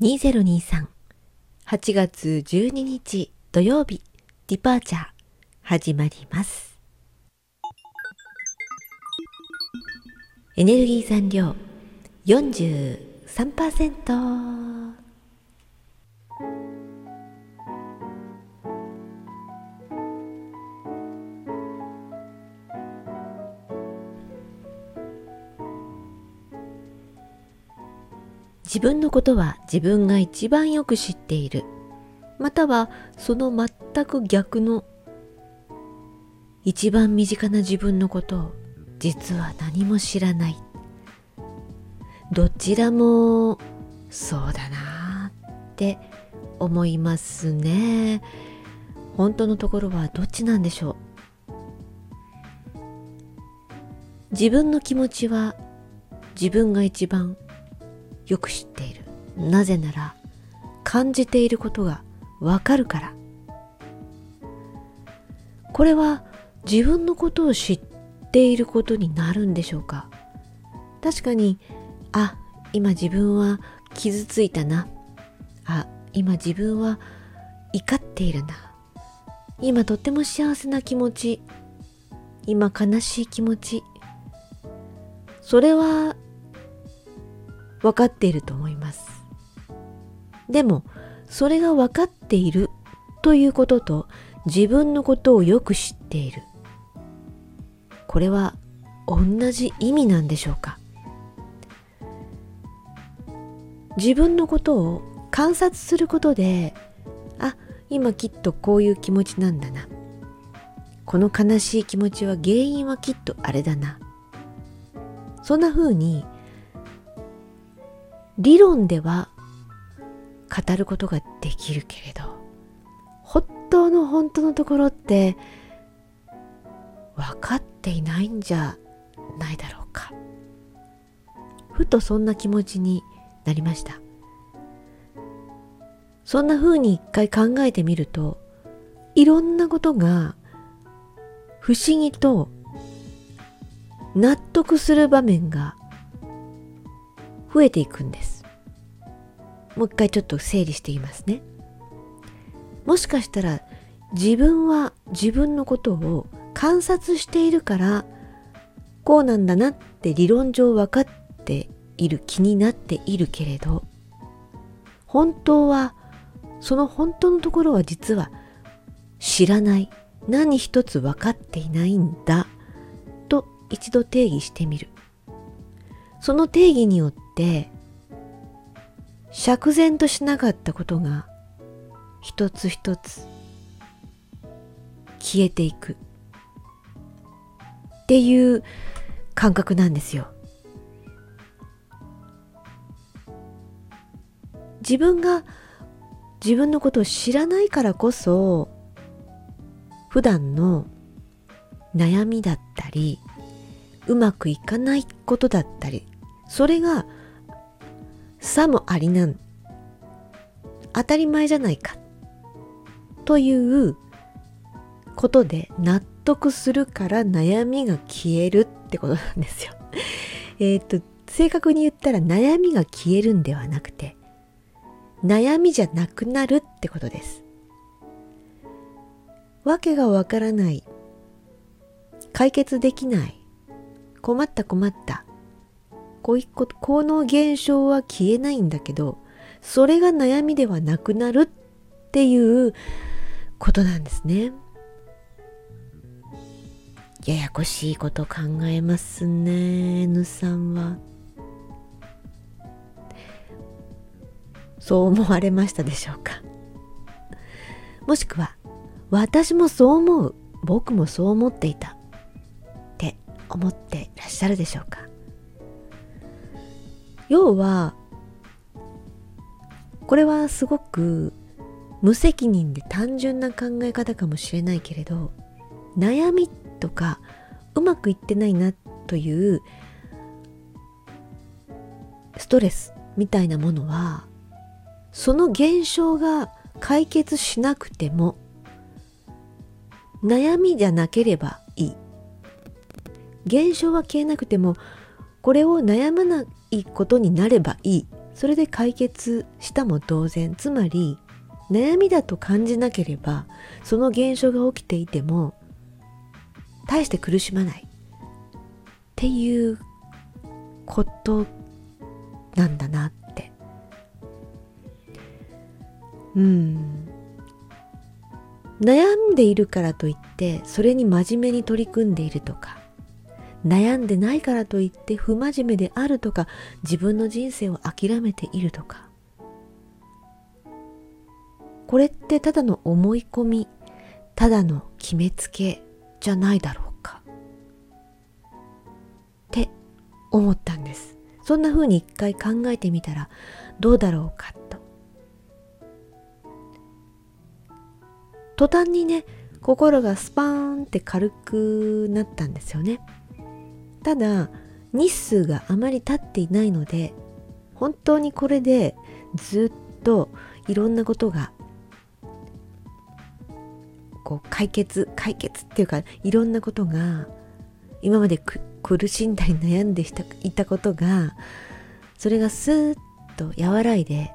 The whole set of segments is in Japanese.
2023 8月12日土曜日。ディパーチャー始まります。エネルギー残量43%自分のことは自分が一番よく知っている。またはその全く逆の一番身近な自分のことを実は何も知らない。どちらもそうだなって思いますね。本当のところはどっちなんでしょう。自分の気持ちは自分が一番よく知っている。なぜなら感じていることがわかるから。これは自分のことを知っていることになるんでしょうか？確かにあ今自分は傷ついたな。あ今自分は怒っているな。今とっても幸せな気持ち。今悲しい気持ち。それは分かっていると思います。でも、それが分かっているということと自分のことをよく知っている。これは同じ意味なんでしょうか？自分のことを観察することで、あ、今きっとこういう気持ちなんだな。この悲しい気持ちは原因はきっとあれだな。そんな風に理論では語ることができるけれど本当の本当のところって分かっていないんじゃないだろうか。ふとそんな気持ちになりました。そんな風に一回考えてみるといろんなことが不思議と納得する場面が増えていくんです。もう一回ちょっと整理していますね。もしかしたら自分は自分のことを観察しているからこうなんだなって理論上分かっている気になっているけれど本当はその本当のところは実は知らない何一つ分かっていないんだと一度定義してみるその定義によって釈然としなかったことが一つ一つ消えていくっていう感覚なんですよ。自分が自分のことを知らないからこそ普段の悩みだったりうまくいかないことだったりそれがさもありなん。当たり前じゃないか。ということで納得するから悩みが消えるってことなんですよ。えっと正確に言ったら悩みが消えるんではなくて悩みじゃなくなるってことです。わけがわからない。解決できない。困った困った。こういうこと、この現象は消えないんだけど、それが悩みではなくなるっていうことなんですね。ややこしいこと考えますね、N さんは。そう思われましたでしょうか。もしくは、私もそう思う、僕もそう思っていたって思っていらっしゃるでしょうか。要はこれはすごく無責任で単純な考え方かもしれないけれど悩みとかうまくいってないなというストレスみたいなものはその現象が解決しなくても悩みじゃなければいい。現象は消えなくてもこれを悩まないことになればいい。それで解決したも同然。つまり悩みだと感じなければその現象が起きていても大して苦しまない。っていうことなんだなって。うん。悩んでいるからといってそれに真面目に取り組んでいるとか悩んでないからといって不真面目であるとか自分の人生を諦めているとか。これってただの思い込みただの決めつけじゃないだろうか。って思ったんです。そんな風に一回考えてみたらどうだろうかと。途端にね心がスパーンって軽くなったんですよね。ただ日数があまり経っていないので本当にこれでずっといろんなことがこう解決解決っていうかいろんなことが今まで苦しんだり悩んでいたことがそれがスーッと和らいで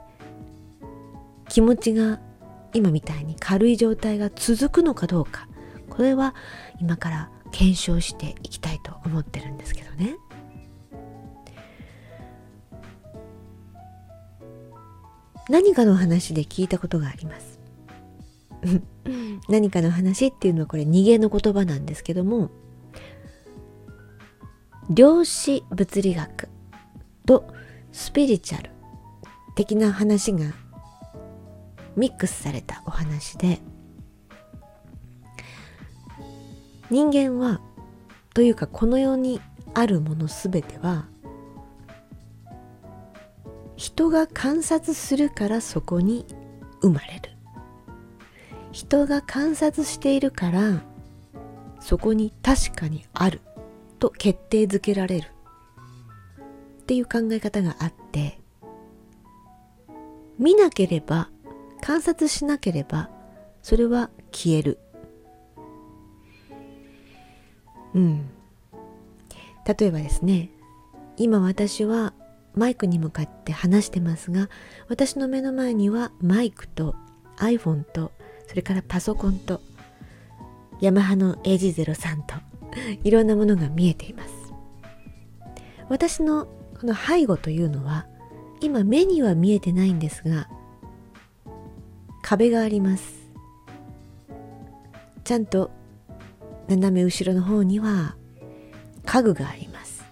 気持ちが今みたいに軽い状態が続くのかどうか。これは今から検証していきたいと思ってるんですけどね。何かの話で聞いたことがあります。何かの話っていうのはこれ逃げの言葉なんですけども量子物理学とスピリチュアル的な話がミックスされたお話で人間はというかこの世にあるものすべては人が観察するからそこに生まれる。人が観察しているからそこに確かにある。と決定づけられる。っていう考え方があって見なければ観察しなければそれは消える。例えばですね今私はマイクに向かって話してますが私の目の前にはマイクと iPhone とそれからパソコンとヤマハの AG03 といろんなものが見えています。私のこの背後というのは今目には見えてないんですが壁があります。ちゃんと斜め後ろの方には家具があります。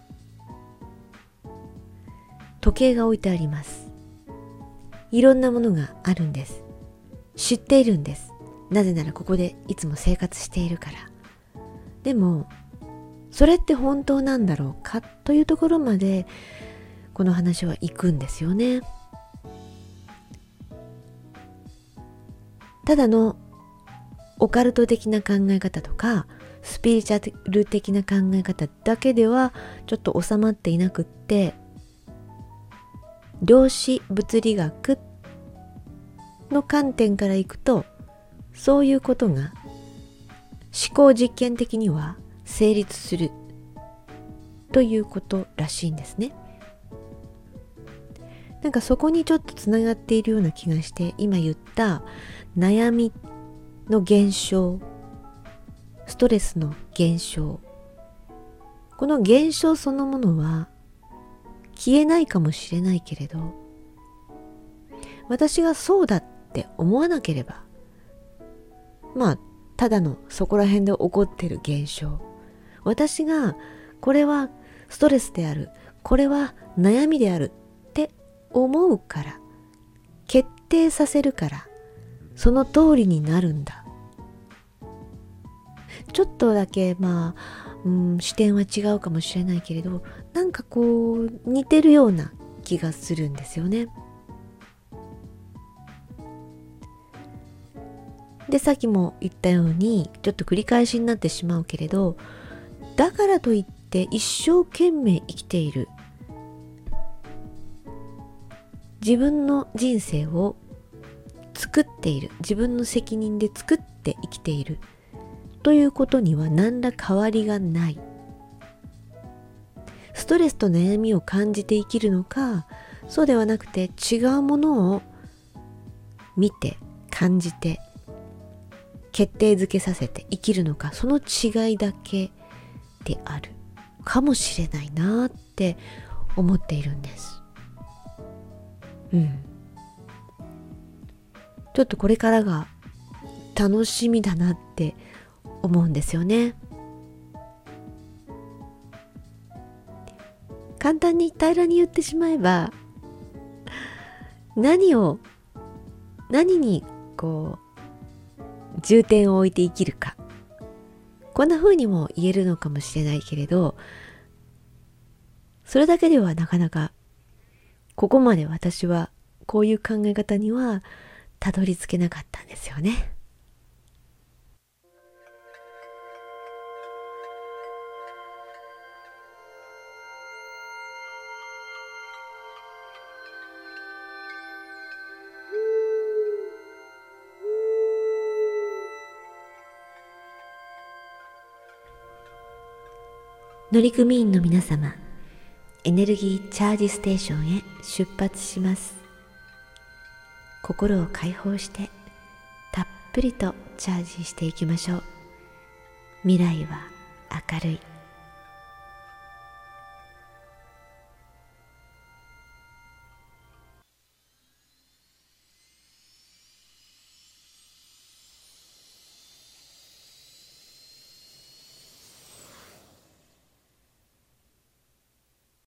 時計が置いてあります。いろんなものがあるんです。知っているんです。なぜならここでいつも生活しているから。でもそれって本当なんだろうかというところまでこの話は行くんですよね。ただのオカルト的な考え方とかスピリチュアル的な考え方だけではちょっと収まっていなくって量子物理学の観点からいくとそういうことが思考実験的には成立するということらしいんですね。なんかそこにちょっとつながっているような気がして今言った悩みの減少ストレスの減少。この減少そのものは消えないかもしれないけれど私がそうだって思わなければまあただのそこら辺で起こってる現象私がこれはストレスであるこれは悩みであるって思うから決定させるからその通りになるんだ。ちょっとだけまあ、うん、視点は違うかもしれないけれどなんかこう似てるような気がするんですよね。でさっきも言ったようにちょっと繰り返しになってしまうけれどだからといって一生懸命生きている自分の人生を作っている自分の責任で作って生きているということには何ら変わりがない。ストレスと悩みを感じて生きるのかそうではなくて違うものを見て感じて決定づけさせて生きるのかその違いだけである。かもしれないなって思っているんです。うん。ちょっとこれからが楽しみだなって思うんですよね簡単に平らに言ってしまえば何を何にこう重点を置いて生きるかこんな風にも言えるのかもしれないけれどそれだけではなかなかここまで私はこういう考え方にはたどり着けなかったんですよね。乗組員の皆様エネルギーチャージステーションへ出発します。心を解放してたっぷりとチャージしていきましょう。未来は明るい。